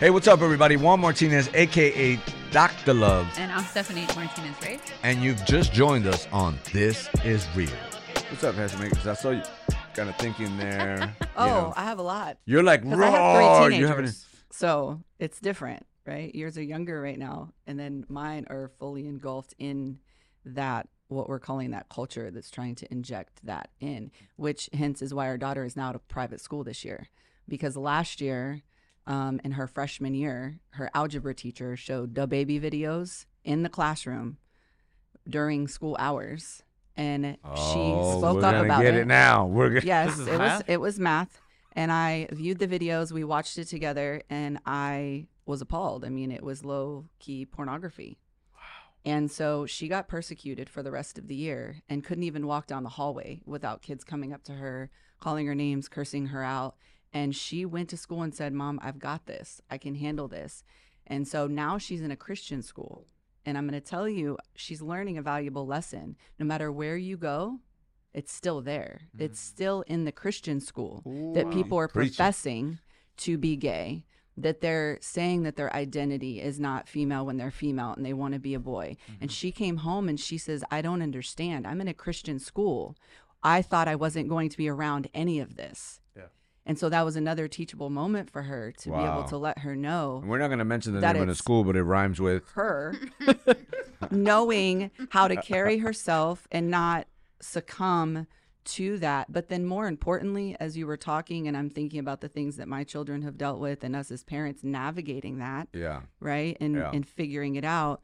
Hey, what's up, everybody? Juan Martinez, aka Dr. Love, And I'm Stephanie Martinez, right? and you've just joined us on This Is Real. What's up, Pastor Makers? I saw you kind of thinking there. you Oh, know. I have a lot. You're like, Because I have roar. three You teenagers. haven't. So it's different, right? Yours are younger right now. And then mine are fully engulfed in that, what we're calling that culture that's trying to inject that in, which hence is why our daughter is now at a private school this year. Because last year, um, in her freshman year, her algebra teacher showed the baby videos in the classroom during school hours. And she Oh, spoke we're up about get it. it now. We're gonna. Yes, it was it was math, and I viewed the videos. We watched it together, and I was appalled. I mean, it was low key pornography. And so she got persecuted for the rest of the year and couldn't even walk down the hallway without kids coming up to her, calling her names, cursing her out. And she went to school and said, Mom, I've got this. I can handle this. And so now she's in a Christian school. And I'm going to tell you, she's learning a valuable lesson. No matter where you go, it's still there. It's mm. still in the Christian school that people are Preach it. professing to be gay, that they're saying that their identity is not female when they're female and they want to be a boy. And mm-hmm. she came home and she says, I don't understand. I'm in a Christian school. I thought I wasn't going to be around any of this. Yeah. And so that was another teachable moment for her to be able to let her know We're not gonna mention the name of the school, but it rhymes with. her knowing how to carry herself and not succumb to that. But then, more importantly, as you were talking, and I'm thinking about the things that my children have dealt with, and us as parents navigating that, Yeah. right, and Yeah. and figuring it out,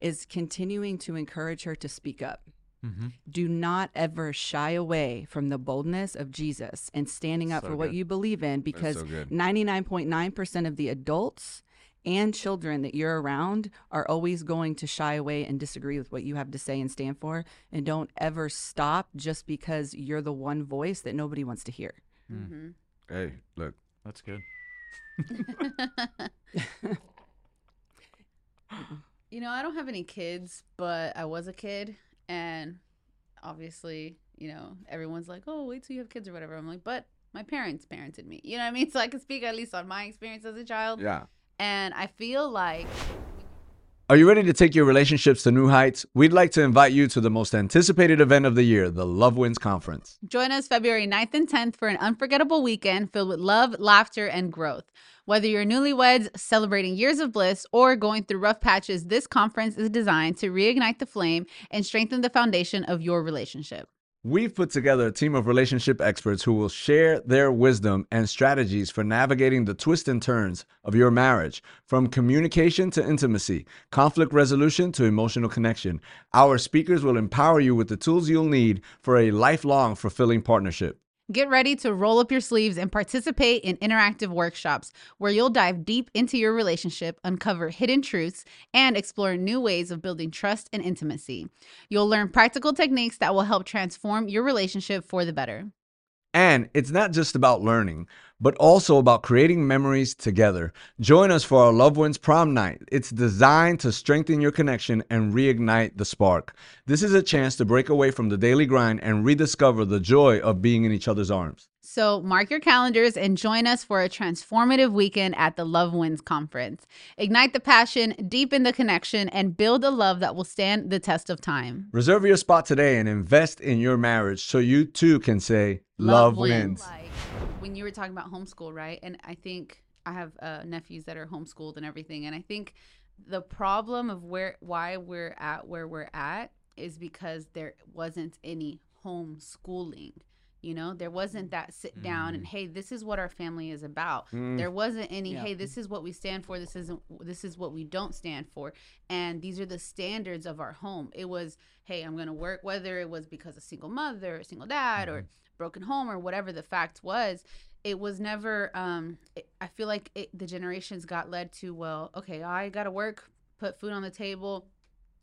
is continuing to encourage her to speak up. Mm-hmm. Do not ever shy away from the boldness of Jesus and standing up So for what you believe in because so 99.9% of the adults and children that you're around are always going to shy away and disagree with what you have to say and stand for. And don't ever stop just because you're the one voice that nobody wants to hear. Mm-hmm. Hey, look. That's good. You know, I don't have any kids, but I was a kid, and obviously, you know, everyone's like, "Oh, wait till you have kids or whatever." I'm like, but my parents parented me. You know what I mean? So I can speak at least on my experience as a child, Yeah. and I feel like Are you ready to take your relationships to new heights? We'd like to invite you to the most anticipated event of the year, the Love Wins Conference. Join us February 9th and 10th for an unforgettable weekend filled with love, laughter, and growth. Whether you're newlyweds, celebrating years of bliss, or going through rough patches, this conference is designed to reignite the flame and strengthen the foundation of your relationship. We've put together a team of relationship experts who will share their wisdom and strategies for navigating the twists and turns of your marriage, from communication to intimacy, conflict resolution to emotional connection. Our speakers will empower you with the tools you'll need for a lifelong fulfilling partnership. Get ready to roll up your sleeves and participate in interactive workshops where you'll dive deep into your relationship, uncover hidden truths, and explore new ways of building trust and intimacy. You'll learn practical techniques that will help transform your relationship for the better. And it's not just about learning, but also about creating memories together. Join us for our Loved Ones Prom Night. It's designed to strengthen your connection and reignite the spark. This is a chance to break away from the daily grind and rediscover the joy of being in each other's arms. So mark your calendars and join us for a transformative weekend at the Love Wins Conference. Ignite the passion, deepen the connection, and build a love that will stand the test of time. Reserve your spot today and invest in your marriage so you too can say, Love, wins. Like when you were talking about homeschool, right? And I think I have uh, nephews that are homeschooled and everything, and I think the problem of where why we're at where we're at is because there wasn't any homeschooling. You know, there wasn't mm. that sit down and mm. hey, this is what our family is about. Mm. There wasn't any Yeah. hey, this is what we stand for. This isn't. This is what we don't stand for. And these are the standards of our home. It was hey, I'm gonna work, whether it was because a single mother, or single dad, or mm-hmm. broken home, or whatever the fact was. It was never. Um, it, I feel like it, the generations got led to well, okay, I gotta work, put food on the table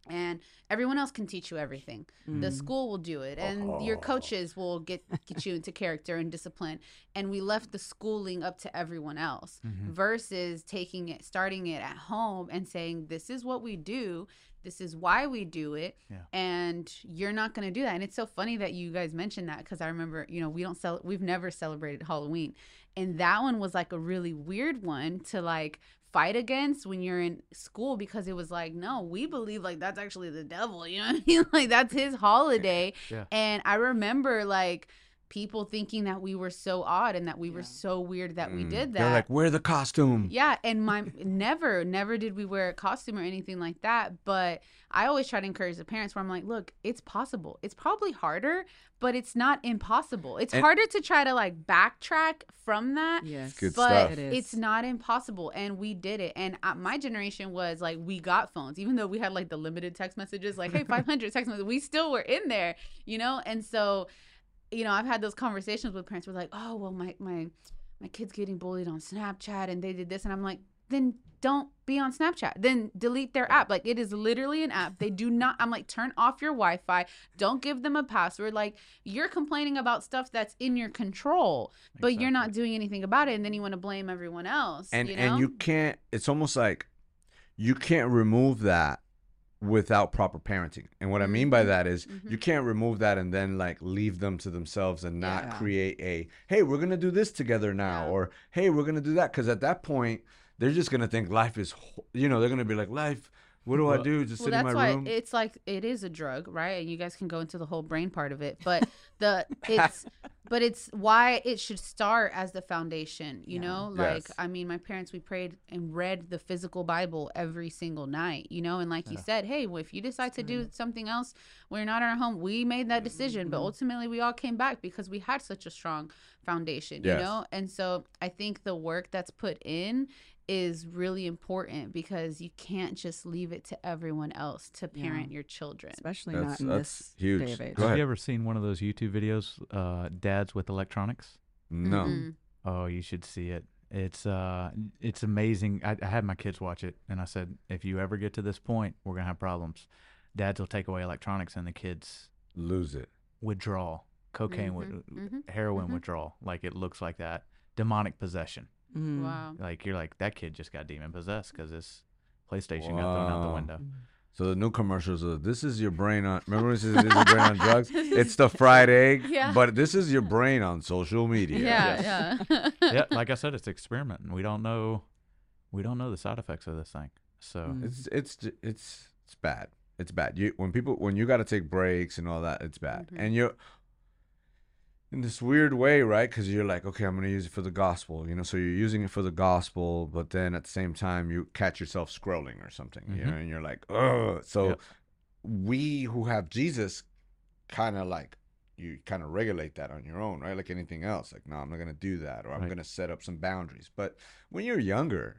and everyone else can teach you everything. The mm. school will do it, and your oh. coaches will get get you into character and discipline. And we left the schooling up to everyone else, mm-hmm. versus taking it, starting it at home, and saying, "This is what we do. This is why we do it." Yeah. And you're not going to do that. And it's so funny that you guys mentioned that because I remember, you know, we don't sell, we've never celebrated Halloween, and that one was like a really weird one to like fight against when you're in school because it was like, no, we believe like that's actually the devil. You know what I mean? Like that's his holiday. Yeah. And I remember like people thinking that we were so odd and that we were so weird that we Mm. did They're that. like, wear the costume. Yeah, and my never, never did we wear a costume or anything like that. But I always try to encourage the parents where I'm like, look, it's possible. It's probably harder, but it's not impossible. It's And- harder to try to like backtrack from that. Yes. Good but stuff. It is. it's not impossible, and we did it. And uh, my generation was like, we got phones, even though we had like the limited text messages, like, hey, 500 text messages, we still were in there, you know. And so, you know, I've had those conversations with parents. Where like, oh, well, my my my kid's getting bullied on Snapchat, and they did this, and I'm like, then don't be on Snapchat. Then delete their app. Like it is literally an app. They do not. I'm like, turn off your Wi-Fi. Don't give them a password. Like you're complaining about stuff that's in your control, but you're not doing anything about it, and then you want to blame everyone else. and you know? and you can't it's almost like you can't remove that without proper parenting and what i mean by Mhm. that is Mhm. you can't remove that and then like leave them to themselves and not Yeah. create a hey we're gonna do this together now Yeah. or hey we're gonna do that because at that point they're just gonna think life is you know they're gonna be like life what do i do just well, sit in my that's why room it's like it is a drug, right? And you guys can go into the whole brain part of it, but the it's but it's why it should start as the foundation. You Yeah. know, like Yes. I mean, my parents we prayed and read the physical Bible every single night. You know, and like you said, hey, well, if you decide to do something else when you're not in our home, we made that decision, but Mhm. ultimately we all came back because we had such a strong foundation. Yes. You know, and so I think the work that's put in is really important because you can't just leave it to everyone else to Yeah. parent your children. especially That's- not in that's this huge. day of age. Go Have you ever seen one of those YouTube videos, uh, dads with electronics? no Mm-mm. Oh, you should see it. It's uh, it's amazing. I, I had my kids watch it, and I said, if you ever get to this point, we're gonna have problems. Dads will take away electronics, and the kids lose it withdrawal, cocaine, Mhm, with, mhm, heroin mhm. withdrawal. Like it looks like that. Demonic possession. Mm. Wow. Like you're like that kid just got demon possessed because this PlayStation got thrown out the window. so the new commercials are this is your brain on remember when it says this is your brain on drugs it's the fried egg Yeah. but this is your brain on social media Yeah, yeah. yeah, like I said, it's experimenting. We don't know, we don't know the side effects of this thing. So Mm. It's it's it's it's bad. It's bad. You when people when you got to take breaks and all that, it's bad. Mhm. And you're in this weird way, right? Because you're like, okay, I'm gonna use it for the gospel, you know. So you're using it for the gospel, but then at the same time, you catch yourself scrolling or something, you know, Mhm. and you're like, oh. So Yep. we who have Jesus, kind of like you kind of regulate that on your own, right? Like anything else, like no, I'm not gonna do that, or I'm Right. gonna set up some boundaries. But when you're younger,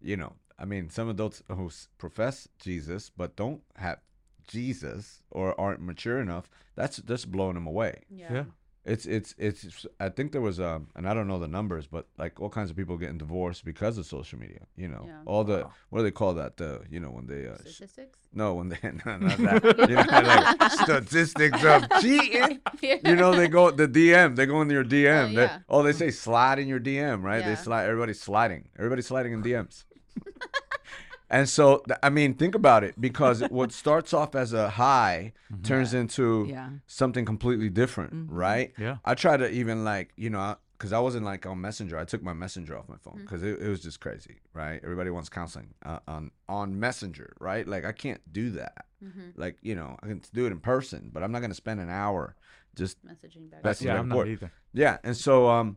you know, I mean, some adults who profess Jesus but don't have Jesus or aren't mature enough, that's that's blowing them away. Yeah. It's it's it's. I think there was um, and I don't know the numbers, but like all kinds of people getting divorced because of social media. You know, Yeah. all the Wow. what do they call that? The you know when they uh, Statistics? no when they no, not that you know like statistics of cheating. You know they go the DM. They go in your DM. They- yeah. oh, they say slide in your DM, right? They slide. Everybody's sliding. Everybody's sliding in DMs. And so, I mean, think about it because what starts off as a high Mhm. turns into Yeah. something completely different, Mhm. right? yeah, I try to even like, you know, because I wasn't like on Messenger. I took my Messenger off my phone because it, it was just crazy, right? Everybody wants counseling uh, on on Messenger, right? Like I can't do that. hmm Like you know, I can do it in person, but I'm not gonna spend an hour just Messaging back. That's and yeah. very I'm not either. yeah, and so um,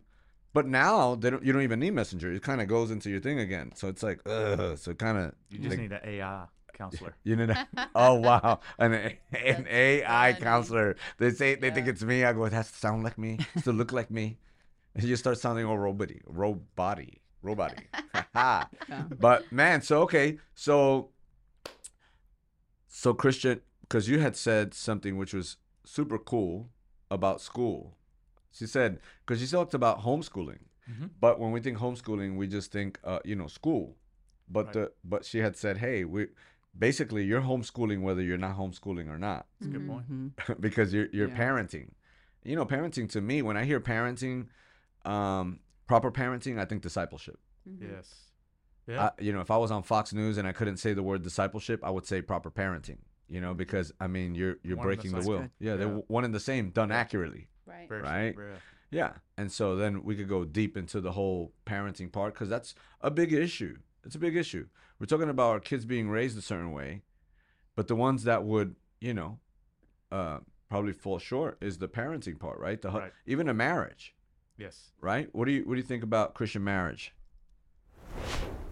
but now they don't. You don't even need Messenger. It kind of goes into your thing again. So it's like, ugh. So kind of You just need an AI counselor. you know. oh wow, an an That's AI funny. counselor. They say they think it's me. I go, it has to sound like me. It has to look like me. And you start sounding all roboty, robody, robody. Yeah. but man, so okay, so so Christian, because you had said something which was super cool about school. She said because she talked about homeschooling, Mhm. but when we think homeschooling, we just think uh, you know school. But Right. the but she had said, hey, we basically you're homeschooling whether you're not homeschooling or not That's a good Mhm. point. Because you're you're Yeah. parenting. You know, parenting to me, when I hear parenting, um, proper parenting, I think discipleship. Mhm. Yes. Yeah. I, you know, if I was on Fox News and I couldn't say the word discipleship, I would say proper parenting. You know, because I mean, you're you're One and the breaking the will. Good. Yeah, they're one and the same, done accurately. Right. Right? breath. Yeah, and so then we could go deep into the whole parenting part because that's a big issue. It's a big issue. We're talking about our kids being raised a certain way, but the ones that would, you know, uh, probably fall short is the parenting part, right? The Right. even a marriage, Yes. right? What do you what do you think about Christian marriage?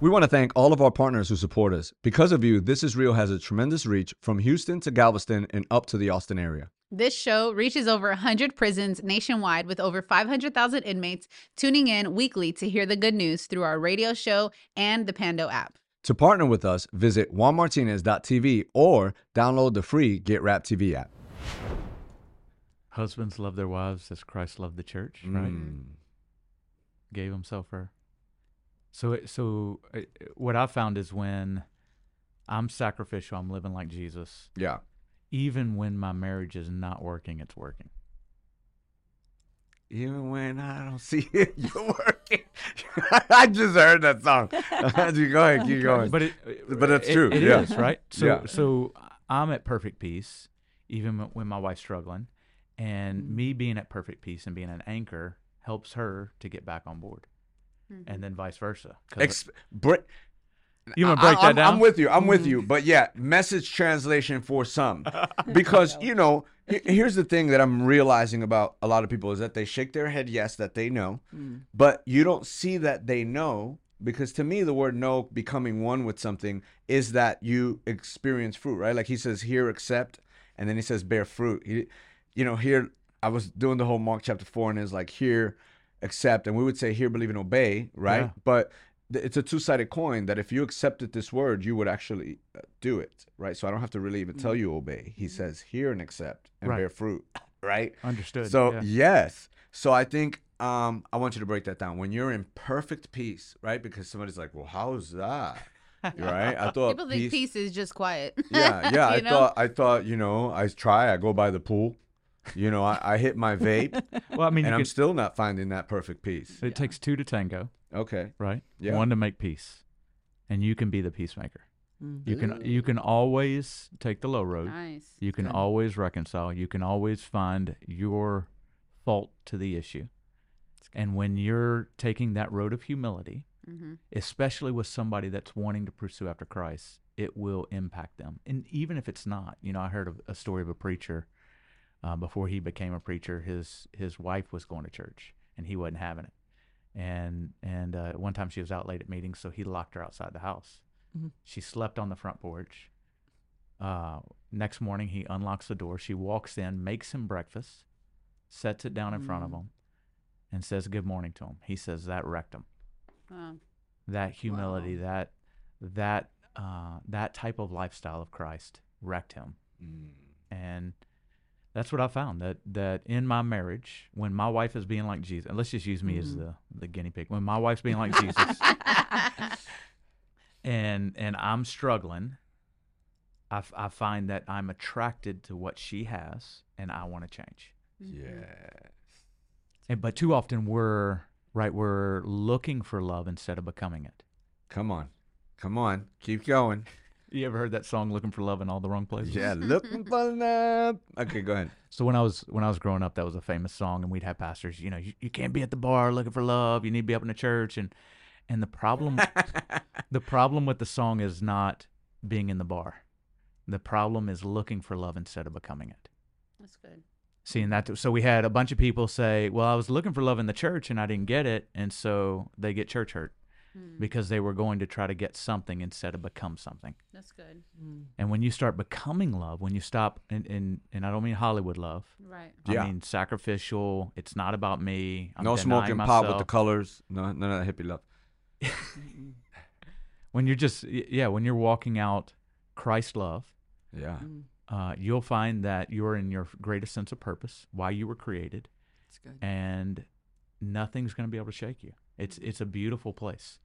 We want to thank all of our partners who support us. Because of you, This Is Real has a tremendous reach from Houston to Galveston and up to the Austin area. This show reaches over 100 prisons nationwide with over 500,000 inmates tuning in weekly to hear the good news through our radio show and the Pando app. To partner with us, visit juanmartinez.tv or download the free Get Rap TV app. Husbands love their wives as Christ loved the church, right? Mm. Gave himself for her. So, it- so uh, what I found is when I'm sacrificial, I'm living like Jesus. Yeah. Even when my marriage is not working, it's working. Even when I don't see it, you're working. I just heard that song. You go ahead, keep going. But it, But that's it- true, It yeah. is, right? So, Yeah. so I'm at perfect peace, even when- when my wife's struggling, and mm-hmm. me being at perfect peace and being an anchor helps her to get back on board, mm-hmm. and then vice versa. Ex- bre- you want to I- break that I'm, down? I'm with you. I'm with you. But yeah, message translation for some. Because, you know, here's the thing that I'm realizing about a lot of people is that they shake their head yes that they know, Mm. but you don't see that they know because to me the word know becoming one with something is that you experience fruit, right? Like he says here accept and then he says bear fruit. He, you know, here I was doing the whole Mark chapter 4 and it's like here accept and we would say here believe and obey, right? Yeah. But th- it's a two-sided coin that if you accepted this word, you would actually uh, do it, right? So I don't have to really even tell you obey. He says hear and accept and Right. bear fruit, right? Understood. So yeah. yes. So I think um I want you to break that down. When you're in perfect peace, right? Because somebody's like, Well, how's that? right? I thought People think peace is just quiet. Yeah, yeah. I know? thought I thought, you know, I try, I go by the pool. You know, I, I hit my vape well, I mean, and I'm could- still not finding that perfect peace. it takes two to tango, Okay. right? Yeah. One to make peace, and you can be the peacemaker. Mm. You can you can always take the low road. Nice. You can Good. always reconcile. You can always find your fault to the issue. And when you're taking that road of humility, hmm especially with somebody that's wanting to pursue after Christ, it will impact them. And even if it's not, you know, I heard of a story of a preacher uh, before he became a preacher. His his wife was going to church and he wasn't having it. And and uh, one time she was out late at meetings, so he locked her outside the house. Mhm. She slept on the front porch. Uh, next morning, he unlocks the door. She walks in, makes him breakfast, sets it down in front of Mm. him, and says good morning to him. He says that wrecked him Wow. that humility, that that uh, that type of lifestyle of Christ wrecked him, and that's what I found that that in my marriage, when my wife is being like Jesus, and let's just use me as Mhm. the the guinea pig, when my wife's being like Jesus, and and I'm struggling, I, f- I find that I'm attracted to what she has, and I want to change. Yeah. And, but too often we're right, we're looking for love instead of becoming it. Come on. Come on. Keep going. You ever heard that song "Looking for Love in All the Wrong Places"? Yeah, looking for love. Okay, go ahead. So when I was when I was growing up, that was a famous song, and we'd have pastors. You know, you, you can't be at the bar looking for love. You need to be up in the church, and and the problem the problem with the song is not being in the bar. The problem is looking for love instead of becoming it. That's good. Seeing that, so we had a bunch of people say, "Well, I was looking for love in the church and I didn't get it," and so they get church hurt Hmm. because they were going to try to get something instead of become something. That's good. Mm. And when you start becoming love, when you stop, and and, and I don't mean Hollywood love, Right. Yeah. I mean sacrificial. It's not about me. I'm no denying smoking pot with the colors. No, none of that hippie love. When you're just yeah, when you're walking out Christ love, Yeah. Mm. uh, you'll find that you're in your greatest sense of purpose, why you were created, It's good. and nothing's going to be able to shake you. It's it's a beautiful place.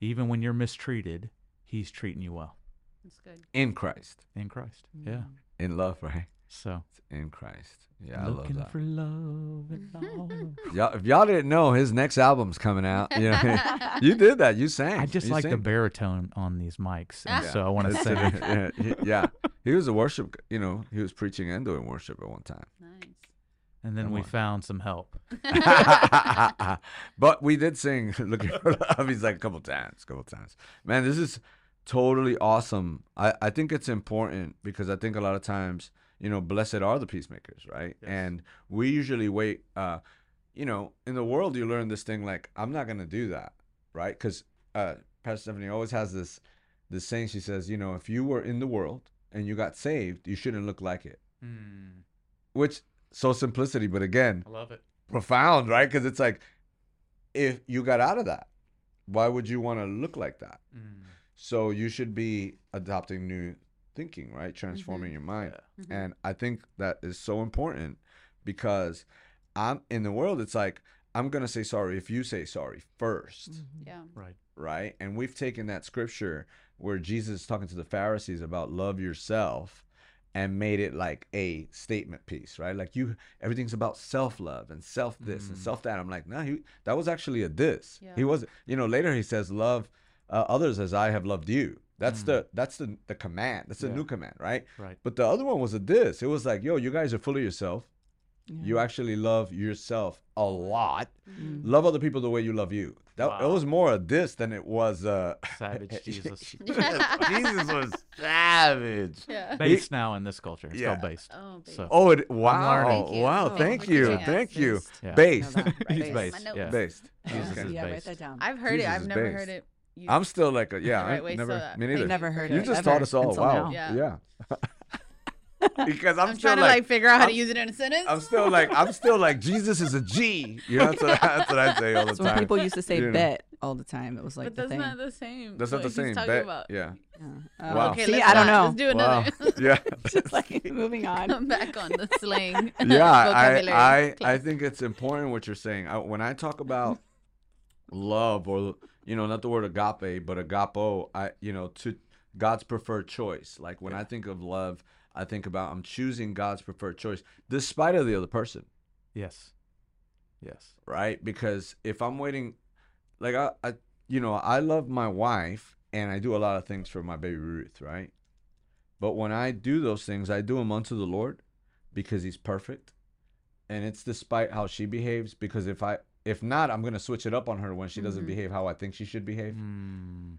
Even when you're mistreated, He's treating you well That's good. In Christ. in Christ. Mm. Yeah. In love, right? So It's in Christ. Yeah, I love looking that. for love and all. Y'all, if y'all didn't know, his next album's coming out. You, know, you did that. You sang. I just You like the baritone on these mics, and Yeah. so I want to It's, sing. yeah, he, yeah. He was a worship. You know, he was preaching and doing worship at one time. Nice. And then Come we on. found some help. but we did sing "Look looking for love. He's like a couple times, couple times. Man, this is totally awesome. I, I think it's important because I think a lot of times, you know, blessed are the peacemakers, right? Yes. And we usually wait uh you know, in the world you learn this thing like I'm not gonna do that, right? Because uh Pastor Stephanie always has this this saying she says, you know, if you were in the world and you got saved, you shouldn't look like it. Mm, Which so simplicity, but again, I love it. profound, right? Because it's like, if you got out of that, why would you want to look like that? Mm, So you should be adopting new thinking, right? Transforming your mind. yeah. Mhm. And I think that is so important because I'm in the world, it's like, I'm going to say sorry if you say sorry 1st Mm-hmm. yeah. Right. right? And we've taken that scripture where Jesus is talking to the Pharisees about love yourself and made it like a statement piece, right? Like you, everything's about self love and self this and Mm. self that. I'm like, nah, he that was actually a this. Yeah. He wasn't. You know, later he says, love uh, others as I have loved you. That's Mm. the that's the the command. That's the Yeah. new command, right? Right. But the other one was a this. It was like, yo, you guys are full of yourself. You actually love yourself a lot. Mm. Love other people the way you love you. That it was more of this than it was uh Savage Jesus. Jesus was savage. Yeah. Based now in this culture. It's Yeah. called based. Oh, baby. So- Oh, it, wow, Thank you. wow, Oh, thank you, teaching thank you. Based. Yeah. Based, Know that. He's Based. based. My. Yeah. based. Jesus Yeah, is yeah, write that down. I've heard Jesus it. I've never based. heard it. used I'm still like, a, yeah, right I never, so, me thank neither. never heard You it just ever taught us all. until Wow. Yeah. yeah. Because I'm, I'm, still trying to like, like figure out how to I'm- use it in a sentence. I'm still like, I'm still like, Jesus is a G. You know, that's what, that's what I say all the That's when time. people used to say You know. bet all the time. It was like but the that's thing. not the same. That's not the he's same. talking Bet, about. yeah. Yeah. Uh, Wow. Okay, See, let's I don't know. Let's do Wow. another. Yeah. Just like moving on. I'm back on the slang. yeah I, I i think it's important what you're saying I, when i talk about love or you know not the word agape but agapao i you know to god's preferred choice like when i think of love i think about i'm choosing god's preferred choice despite of the other person Yes. Yes. right because if i'm waiting like i, I you know i love my wife and i do a lot of things for my baby ruth right but when i do those things i do them unto the lord because he's perfect and it's despite how she behaves because if i if not i'm going to switch it up on her when she doesn't Mhm. behave how i think she should behave Mm,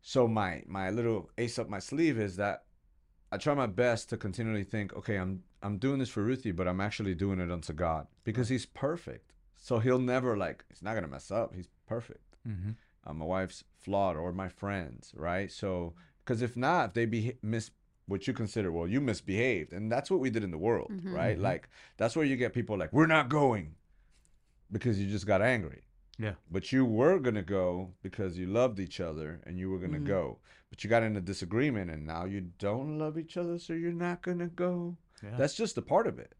so my my little ace up my sleeve is that I try my best to continually think, okay, I'm I'm doing this for Ruthie, but I'm actually doing it unto God because He's perfect. So He'll never like He's not gonna mess up. He's perfect. hmm Uh, my wife's flawed or my friends, right? So because if not, if they be miss what you consider well, you misbehaved, and that's what we did in the world, Mhm. right? Mhm. Like that's where you get people like we're not going because you just got angry. Yeah. But you were gonna go because you loved each other and you were gonna Mhm. go. But you got in a disagreement and now you don't love each other, so you're not gonna go. Yeah. That's just a part of it.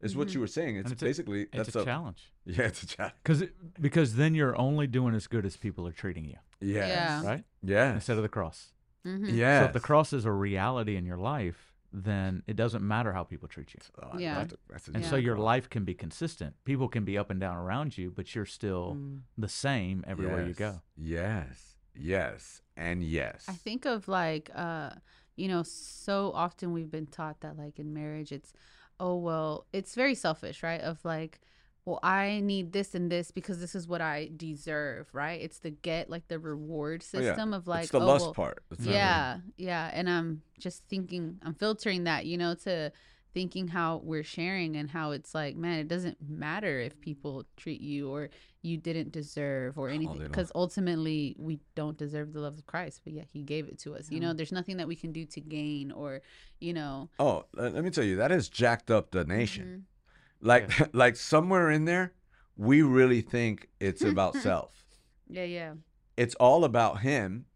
Is what Mhm. you were saying. It's, it's a- basically it's that's a, challenge. Yeah, it's a challenge. Because because then you're only doing as good as people are treating you, Yes. Yeah. right? yeah Instead of the cross. Mhm. Yes. So if the cross is a reality in your life, then it doesn't matter how people treat you. Oh, Yeah. love it. That's a And Yeah. so your life can be consistent. People can be up and down around you, but you're still Mm. the same everywhere you go. Yes. Yes. And yes. I think of like, uh, you know, so often we've been taught that like in marriage, it's, oh well, it's very selfish, right? Of like, well, I need this and this because this is what I deserve, right? It's the get like the reward Oh, yeah. system of like, it's the oh, lust well, part. It's yeah, yeah. And I'm just thinking, I'm filtering that, you know, to thinking how we're sharing and how it's like, man, it doesn't matter if people treat you or you didn't deserve or anything because ultimately we don't deserve the love of Christ, but yet he gave it to us. You know, there's nothing that we can do to gain or, you know, Oh, let let me tell you, that has jacked up the nation. mhm. Like, like somewhere in there, we really think it's about self. yeah, yeah. It's all about him.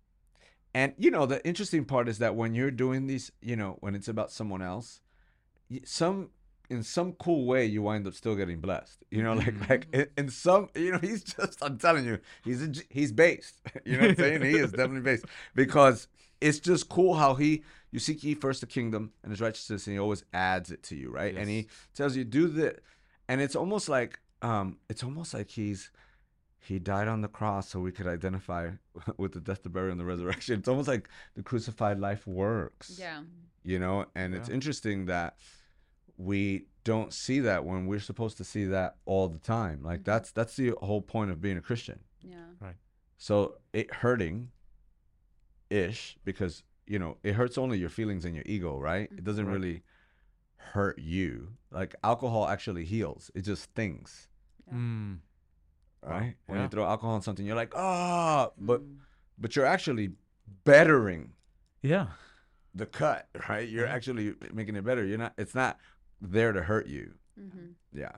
And you know, the interesting part is that when you're doing these, you know, when it's about someone else, some in some cool way you wind up still getting blessed. You know, like like in, in some, you know, he's just I'm telling you, he's a, he's based. You know what I'm saying? he is definitely based because it's just cool how he you seek ye first the kingdom and his righteousness and he always adds it to you, right? And he tells you do the and it's almost like um it's almost like he's he died on the cross so we could identify with the death the burial and the resurrection it's almost like the crucified life works Yeah. you know and it's interesting that we don't see that when we're supposed to see that all the time. Like Mhm. that's that's the whole point of being a Christian. Yeah. Right. So it hurting ish because you know it hurts only your feelings and your ego, right? It doesn't Right. really hurt you. Like alcohol actually heals. It just stings, Yeah. Mm. right? When Yeah. you throw alcohol on something, you're like, ah, but Mm. but you're actually bettering Yeah. the cut, right? You're actually making it better. You're not. It's not there to hurt you. Mhm. Yeah.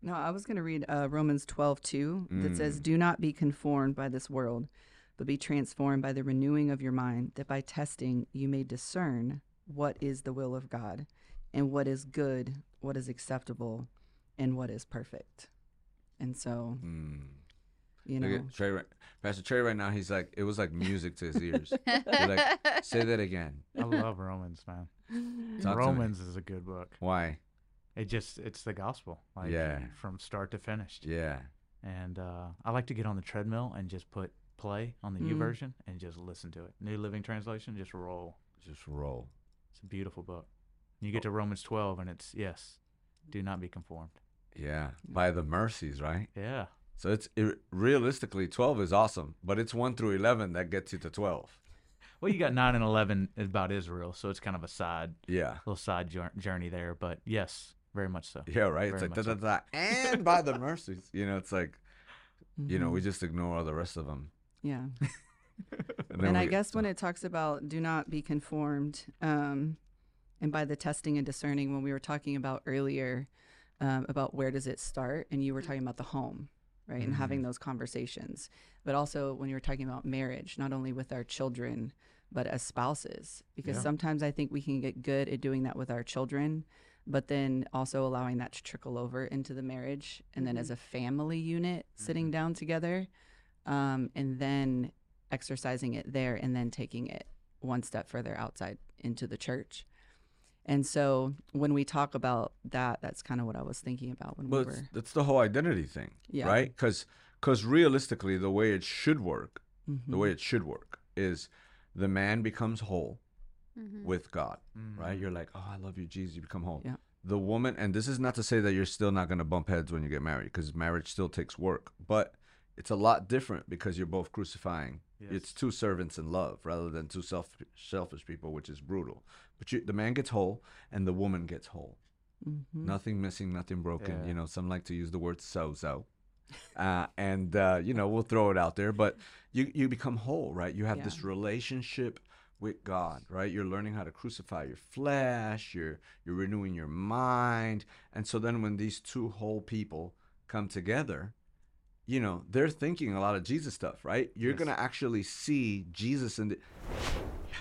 No, I was going to read uh, Romans 12, 2, that says, Mm. Do not be conformed by this world, but be transformed by the renewing of your mind, that by testing you may discern what is the will of God, and what is good, what is acceptable, and what is perfect. And so, Mm. You know, at Trey, Pastor Trey right now. He's like, it was like music to his ears. Like, say that again. I love Romans, man. Talk. Romans is a good book. Why? It just it's the gospel. Like Yeah. from start to finish. Yeah. And uh, I like to get on the treadmill and just put play on the U Mm. version and just listen to it. New Living Translation, just roll. Just roll. It's a beautiful book. You get to Romans 12 and it's yes, do not be conformed. Yeah. By the mercies, right? Yeah. So it's it, realistically 12 is awesome, but it's 1 through 11 that gets you to 12. Well, you got 9 and 11 about Israel, so it's kind of a side Yeah. little side journey there, but yes, very much so. Yeah, right. It's like da, much da, da, and by the mercies. You know, it's like, you know, we mhm, just ignore all the rest of them. yeah. then and I we- guess when it talks about do not be conformed, um, and by the testing and discerning, when we were talking about earlier um, about where does it start, and you were talking about the home, right, and having mm-hmm. those conversations, but also when you're talking about marriage, not only with our children, but as spouses, because Yeah. sometimes I think we can get good at doing that with our children. But then also allowing that to trickle over into the marriage, and then as mm-hmm. a family unit sitting mm-hmm. down together, um, and then exercising it there and then taking it one step further outside into the church. And so when we talk about that, that's kind of what I was thinking about when Well, we it's, were. it's the whole identity thing, Yeah. right? Because because realistically, the way it should work, the Mhm. way it should work is the man becomes whole Mhm. with God, Mm. right? You're like, oh, I love you, Jesus. You become whole. Yeah. The woman, and this is not to say that you're still not going to bump heads when you get married, because marriage still takes work, but it's a lot different because you're both crucifying. Yes. It's two servants in love rather than two self selfish people, which is brutal. But you, the man gets whole and the woman gets whole. Mhm. Nothing missing, nothing broken. Yeah. You know, some like to use the word so-so. Uh, and uh, you know, we'll throw it out there, but you you become whole, right? You have Yeah. this relationship with God, right? You're learning how to crucify your flesh. You're you're renewing your mind, and so then when these two whole people come together, you know, they're thinking a lot of Jesus stuff, right? You're Yes. gonna actually see Jesus in the.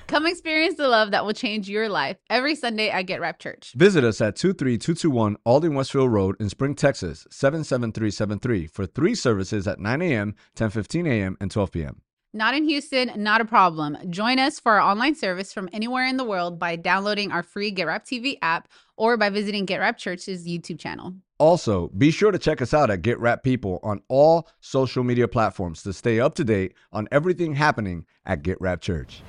Come experience the love that will change your life every Sunday at Get Rap Church. Visit us at 23221 Aldine Westfield Road in Spring, Texas, 77373 for three services at 9 a.m., 10:15 a.m., and 12 p.m. Not in Houston, not a problem. Join us for our online service from anywhere in the world by downloading our free Get Rap TV app or by visiting Get Rap Church's YouTube channel. Also, be sure to check us out at Get Rap People on all social media platforms to stay up to date on everything happening at Get Rap Church.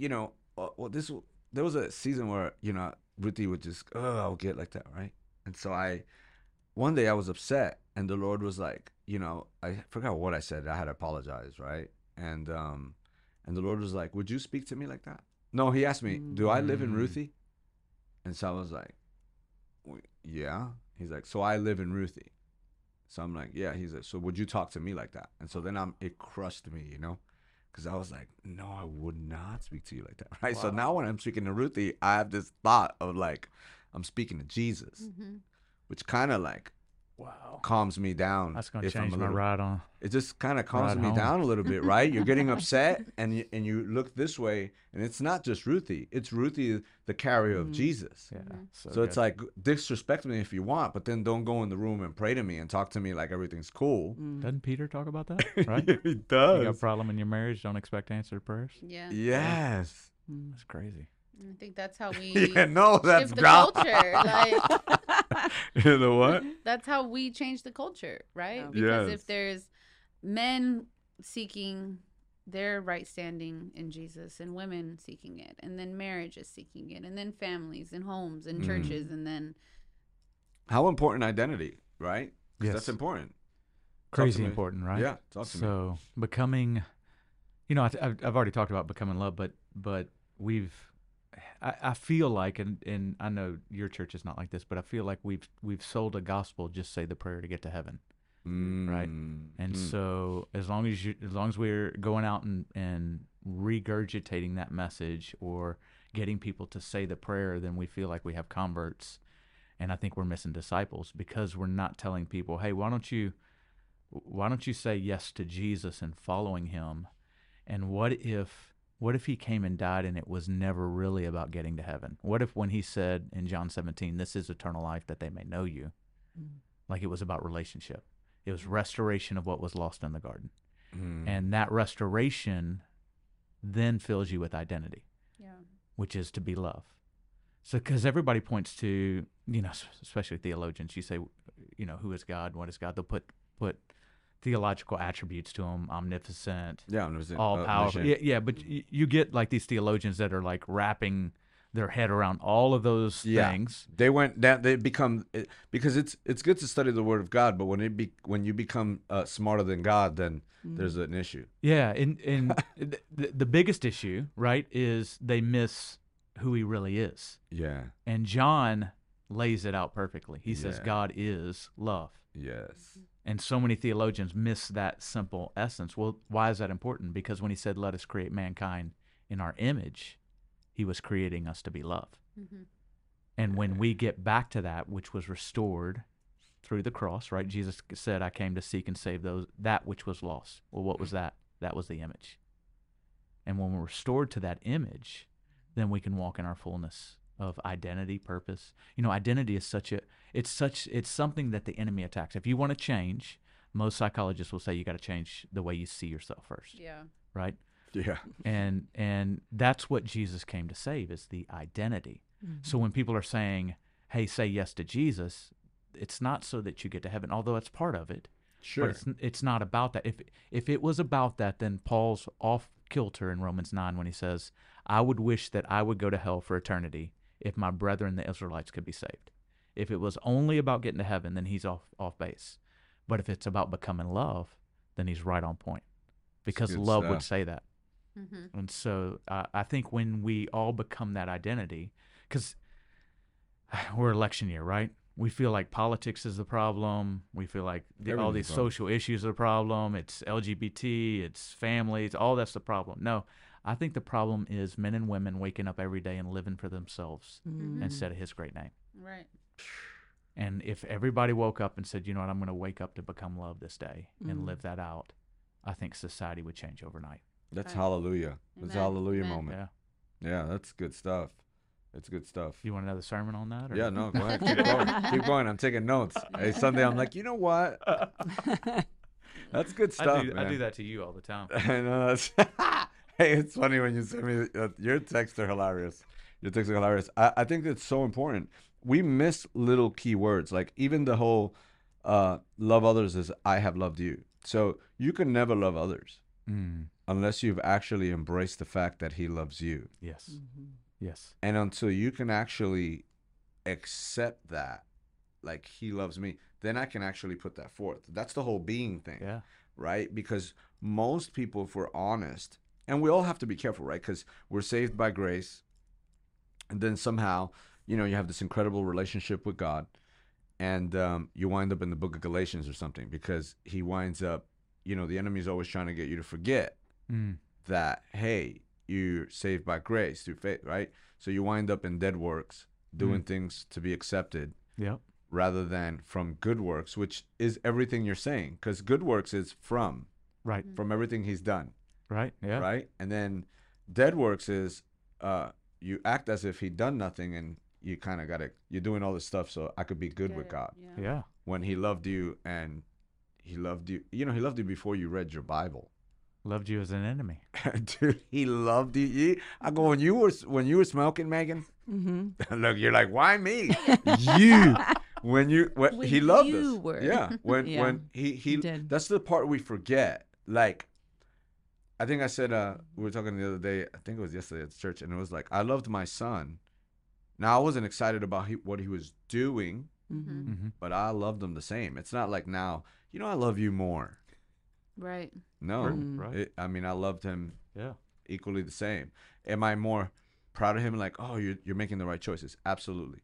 You know, uh, well, this there was a season where you know Ruthie would just oh I'll get like that, right? And so I, one day I was upset, and the Lord was like, you know, I forgot what I said. I had to apologize, right? And um, and the Lord was like, would you speak to me like that? No, He asked me, do I live in Mm. Ruthie? And so I was like, "Wait, yeah. He's like, so I live in Ruthie. So I'm like, yeah. He's like, so would you talk to me like that? And so then I'm, it crushed me, you know, because I was like, no, I would not speak to you like that, right? So now when I'm speaking to Ruthie, I have this thought of like, I'm speaking to Jesus, mm-hmm. which kind of like Wow. calms me down. That's going to change a my ride on. It just kind of calms Ride me home. down a little bit, right? You're getting upset, and you, and you look this way, and it's not just Ruthie; it's Ruthie, the carrier of Mm. Jesus. Yeah. So, it's like disrespect me if you want, but then don't go in the room and pray to me and talk to me like everything's cool. Mm. Doesn't Peter talk about that? Right? Yeah, he does. you got a problem in your marriage, don't expect answered prayers. Yeah. Yes. Mm. That's crazy. I think that's how we Yeah, no, that's shift the God. culture. Like you know what? that's how we change the culture, right? Yeah. Because Yes. if there's men seeking their right standing in Jesus and women seeking it and then marriages seeking it and then families and homes and Mm. churches and then How important identity, right? Yes. That's important. Talk Crazy important, right? Yeah, talk to me. so becoming, you know, I, I've, I've already talked about becoming love, but but we've, I, I feel like, and and I know your church is not like this, but I feel like we've we've sold a gospel. Just say the prayer to get to heaven. right? Mm, And mm. so as long as you as long as we're going out and, and regurgitating that message or getting people to say the prayer, then we feel like we have converts. And I think we're missing disciples because we're not telling people, hey, why don't you why don't you say yes to Jesus and following him? And what if what if he came and died and it was never really about getting to heaven? What if when he said in John 17, this is eternal life that they may know you, like it was about relationship. It was restoration of what was lost in the garden. Mm. And that restoration then fills you with identity, yeah which is to be love. So, because everybody points to, you know, especially theologians, you say, you know, who is God? What is God? They'll put put theological attributes to him, omnipotent, yeah, I'm just- all uh, powerful. Yeah, yeah, but y- you get like these theologians that are like wrapping their head around all of those Yeah. things. They went down. They become it, because it's it's good to study the Word of God, but when it be when you become uh, smarter than God, then there's an issue. Yeah, and and the, the biggest issue, right, is they miss who he really is. Yeah. And John lays it out perfectly. He says God is love. Yes. And so many theologians miss that simple essence. Well, why is that important? Because when he said, Let us create mankind in our image, he was creating us to be love. hmm And when we get back to that, which was restored through the cross, right? Jesus said, I came to seek and save those that which was lost. Well, what was that? That was the image. And when we're restored to that image, then we can walk in our fullness of identity, purpose. You know, identity is such a it's such it's something that the enemy attacks. If you want to change, most psychologists will say you got to change the way you see yourself first, yeah right? Yeah. and and that's what Jesus came to save is the identity. Mm-hmm. So when people are saying, "Hey, say yes to Jesus," it's not so that you get to heaven, although that's part of it. Sure. But it's it's not about that. If if it was about that, then Paul's off kilter in Romans nine when he says, "I would wish that I would go to hell for eternity if my brethren the Israelites could be saved." If it was only about getting to heaven, then he's off off base. But if it's about becoming love, then he's right on point, because good love would say that. hmm And so uh, I think when we all become that identity, because we're election year, right? We feel like politics is the problem. We feel like the, all these social issues are the problem. It's LGBT, it's families, all that's the problem. No, I think the problem is men and women waking up every day and living for themselves Mm-hmm. instead of His great name. right And if everybody woke up and said, you know what, I'm going to wake up to become love this day and Mm. live that out, I think society would change overnight. That's Right. hallelujah. That's a hallelujah Amen. moment. Yeah. Yeah, that's good stuff. It's good stuff. You want another sermon on that? Or? Yeah, no, go ahead. Keep going. Keep going. I'm taking notes. Hey, Sunday, I'm like, you know what? That's good stuff, I do, man. I do that to you all the time. I know that's. hey, it's funny when you send me uh, your texts are hilarious. Your texts are hilarious. I, I think it's so important. We miss little key words, like even the whole uh, "love others" is "I have loved you." So you can never love others Mm, unless you've actually embraced the fact that He loves you, yes. Mm-hmm. Yes. and until you can actually accept that, like He loves me, then I can actually put that forth. That's the whole being thing Yeah. right? Because most people, if we're honest, and we all have to be careful, right? Because we're saved by grace, and then somehow, you know, you have this incredible relationship with God, and um, you wind up in the book of Galatians or something because he winds up, you know, the enemy's always trying to get you to forget Mm, that, hey, you're saved by grace through faith, right? So you wind up in dead works, doing things to be accepted yep. rather than from good works, which is everything you're saying, because good works is from Right. from everything he's done, Right. Yeah. right? And then dead works is uh, you act as if he'd done nothing, and you kind of got to you're doing all this stuff so I could be good with it. God yeah Yeah. when He loved you and He loved you. You know, He loved you before you read your Bible. Loved you as an enemy. Dude, he loved you. you. I go when you were when you were smoking, Megan. Mm-hmm. Look, you're like, why me? you. When you when, When he loved you us. were. Yeah. When Yeah, when he he, he did. that's the part we forget. Like I think I said uh, we were talking the other day. I think it was yesterday at church, and it was like I loved my son. Now I wasn't excited about he, what he was doing, Mm-hmm. hmm but I loved him the same. It's not like now, you know, I love you more. Right. No, Mm. Right. It, I mean, I loved him Yeah. equally the same. Am I more proud of him? Like, oh, you're you're making the right choices. Absolutely,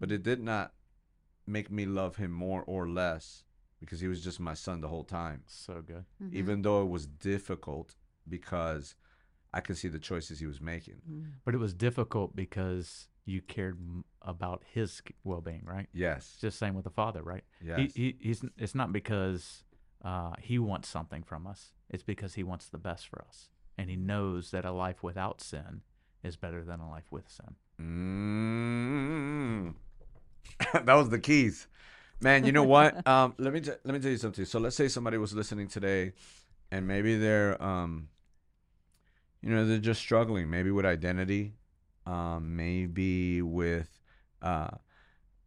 but it did not make me love him more or less because he was just my son the whole time. So good. Mhm. Even though it was difficult because I could see the choices he was making. Mm-hmm. But it was difficult because you cared m- about his well being, right? Yes. Just same with the father, right? yes. He, he he's it's not because uh, he wants something from us. It's because he wants the best for us, and he knows that a life without sin is better than a life with sin. Mm. that was the keys, man. You know what? um, let me t- let me tell you something. So let's say somebody was listening today, and maybe they're um, you know, they're just struggling. Maybe with identity, um, maybe with uh,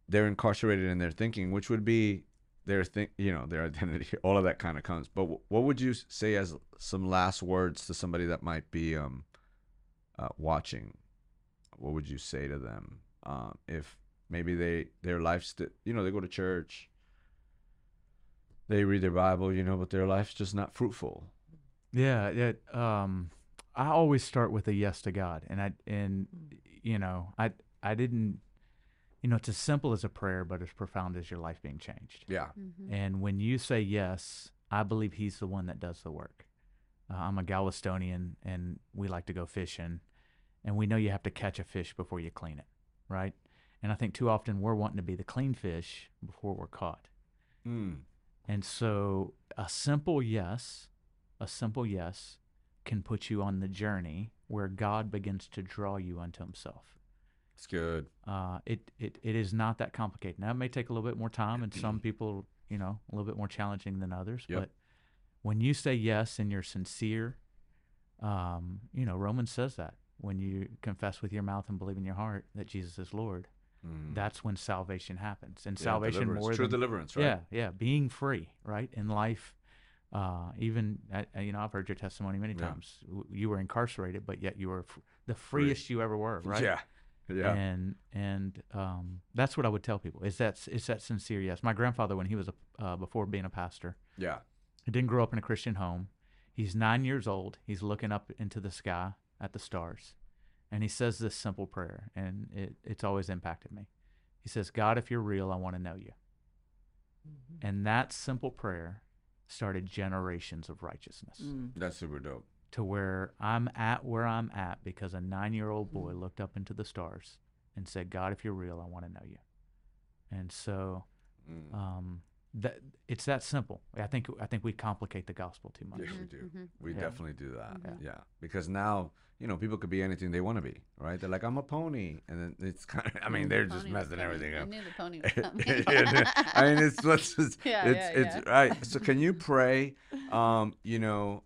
they're incarcerated in their thinking, which would be their thing, you know, their identity. All of that kind of comes. But w- what would you say as some last words to somebody that might be um, uh, watching? What would you say to them um, if maybe they their life, st- you know, they go to church, they read their Bible, you know, but their life's just not fruitful. Yeah, it, um, I always start with a yes to God, and I and you know I I didn't, you know, it's as simple as a prayer, but as profound as your life being changed. Yeah. Mhm. And when you say yes, I believe He's the one that does the work. Uh, I'm a Galvestonian, and we like to go fishing, and we know you have to catch a fish before you clean it, right? And I think too often we're wanting to be the clean fish before we're caught. Mm. And so a simple yes, a simple yes can put you on the journey where God begins to draw you unto himself. It's good. Uh, it, it, it is not that complicated. Now, it may take a little bit more time, and some people, you know, a little bit more challenging than others. Yep. But when you say yes and you're sincere, um, you know, Romans says that when you confess with your mouth and believe in your heart that Jesus is Lord, Mm. that's when salvation happens. And Yeah, salvation deliverance. more true than deliverance, right? yeah, yeah, being free, right, in life. Uh, even uh, uh, you know, I've heard your testimony many times. W- You were incarcerated, but yet you were f- the freest you ever were, right? Yeah. Yeah. And and um, that's what I would tell people is that it's that sincere yes. My grandfather, when he was a uh, before being a pastor, yeah. he didn't grow up in a Christian home. He's nine years old. He's looking up into the sky at the stars, and he says this simple prayer, and it, it's always impacted me. He says, "God, if you're real, I want to know you." And that simple prayer started generations of righteousness Mm. That's super dope. To where I'm at where I'm at because a nine year old boy looked up into the stars and said, God, if you're real, I want to know you. And so Mm. um, that it's that simple. I think I think we complicate the gospel too much. Yeah, we do. Mhm. We Yeah. definitely do that. Mhm. Yeah. Because now, you know, people could be anything they want to be, right? They're like, I'm a pony. And then it's kind of, I mean, they're just Pony was messing coming. everything I up. knew the pony was coming. Yeah, I mean, it's, what's it's, Yeah, it's, yeah, it's right. So can you pray, um, you know,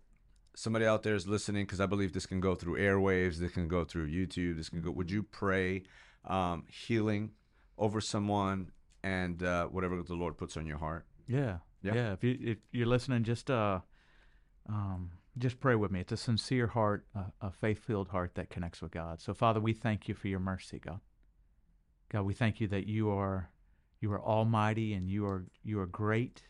somebody out there is listening, because I believe this can go through airwaves, this can go through YouTube, this can go, would you pray um, healing over someone and uh, whatever the Lord puts on your heart? Yeah. Yeah. Yeah. If you if you're listening, just uh um just pray with me. It's a sincere heart, a, a faith filled heart that connects with God. So Father, we thank you for your mercy, God. God, we thank you that you are you are almighty and you are you are great.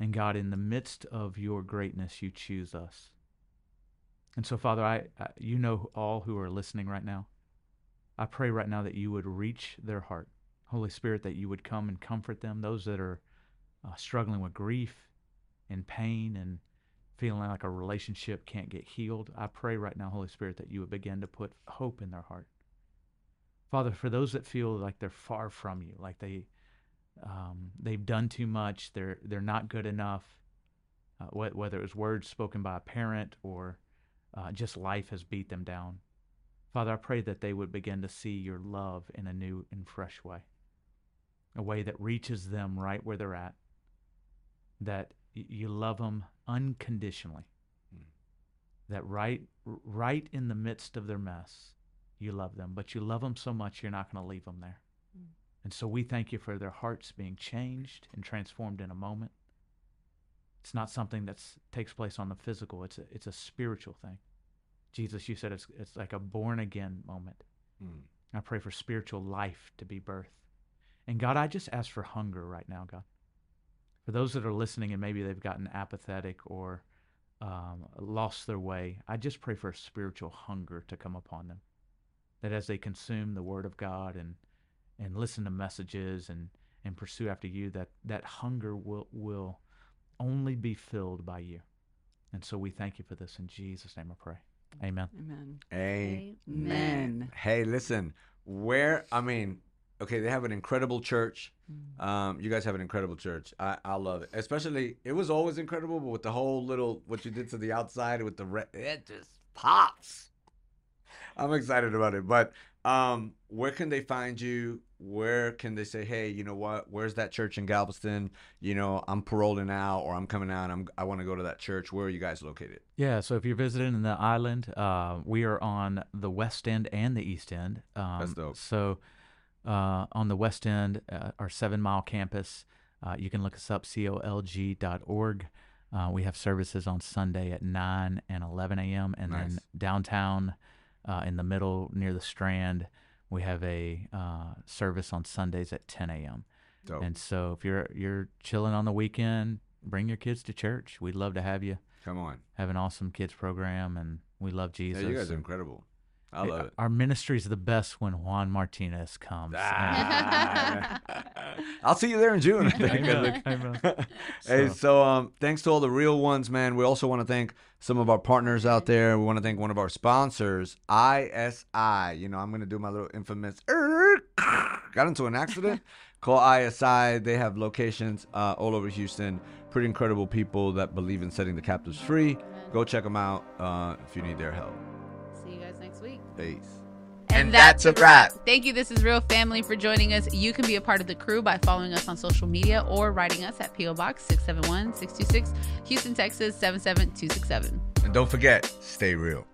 And God, in the midst of your greatness, you choose us. And so, Father, I, I you know all who are listening right now. I pray right now that you would reach their heart. Holy Spirit, that you would come and comfort them, those that are uh, struggling with grief and pain and feeling like a relationship can't get healed. I pray right now, Holy Spirit, that you would begin to put hope in their heart. Father, for those that feel like they're far from you, like they um, they've done too much, they're they're not good enough, uh, wh- whether it was words spoken by a parent or uh, just life has beat them down. Father, I pray that they would begin to see your love in a new and fresh way, a way that reaches them right where they're at, that y- you love them unconditionally, Mm. that right, right in the midst of their mess, you love them, but you love them so much you're not going to leave them there. And so we thank you for their hearts being changed and transformed in a moment. It's not something that takes place on the physical. It's a, it's a spiritual thing. Jesus, you said it's it's like a born again moment. Mm. I pray for spiritual life to be birthed. And God, I just ask for hunger right now, God. For those that are listening and maybe they've gotten apathetic or um, lost their way, I just pray for a spiritual hunger to come upon them. That as they consume the Word of God and and listen to messages and and pursue after you, that that hunger will will only be filled by you. And so we thank you for this in Jesus' name. I pray. Amen. Amen. Amen. Amen. Hey, listen, where, I mean, okay, they have an incredible church. Mm. Um, you guys have an incredible church. I, I love it. Especially, it was always incredible, but with the whole little, what you did to the outside with the, re- it just pops. I'm excited about it. But um, where can they find you? Where can they say, hey, you know what? Where's that church in Galveston? You know, I'm paroling out or I'm coming out. I'm, I want to go to that church. Where are you guys located? Yeah, so if you're visiting in the island, uh, we are on the west end and the east end. Um, That's dope. So uh, on the west end, uh, our seven mile campus, uh, you can look us up, colg.org. Uh, we have services on Sunday at 9 and 11 a.m. And Nice. then downtown uh, in the middle near the Strand, we have a uh, service on Sundays at 10 a.m. Dope. And so if you're you're chilling on the weekend, bring your kids to church. We'd love to have you Come on. have an awesome kids program, and we love Yeah, Jesus. you guys are incredible. I love it. Our ministry is the best when Juan Martinez comes. Ah. I'll see you there in June. I think. Amen. Amen. hey, So- so um, thanks to all the real ones, man. We also want to thank some of our partners out there. We want to thank one of our sponsors, ISI. You know, I'm gonna do my little infamous. Got into an accident. Call ISI. They have locations uh, all over Houston. Pretty incredible people that believe in setting the captives free. Go check them out uh, if you need their help. See you guys next. Peace. And that's a wrap. Thank you. This is Real Family for joining us. You can be a part of the crew by following us on social media or writing us at P.O. Box 671 626, Houston, Texas 77267. And don't forget, stay real.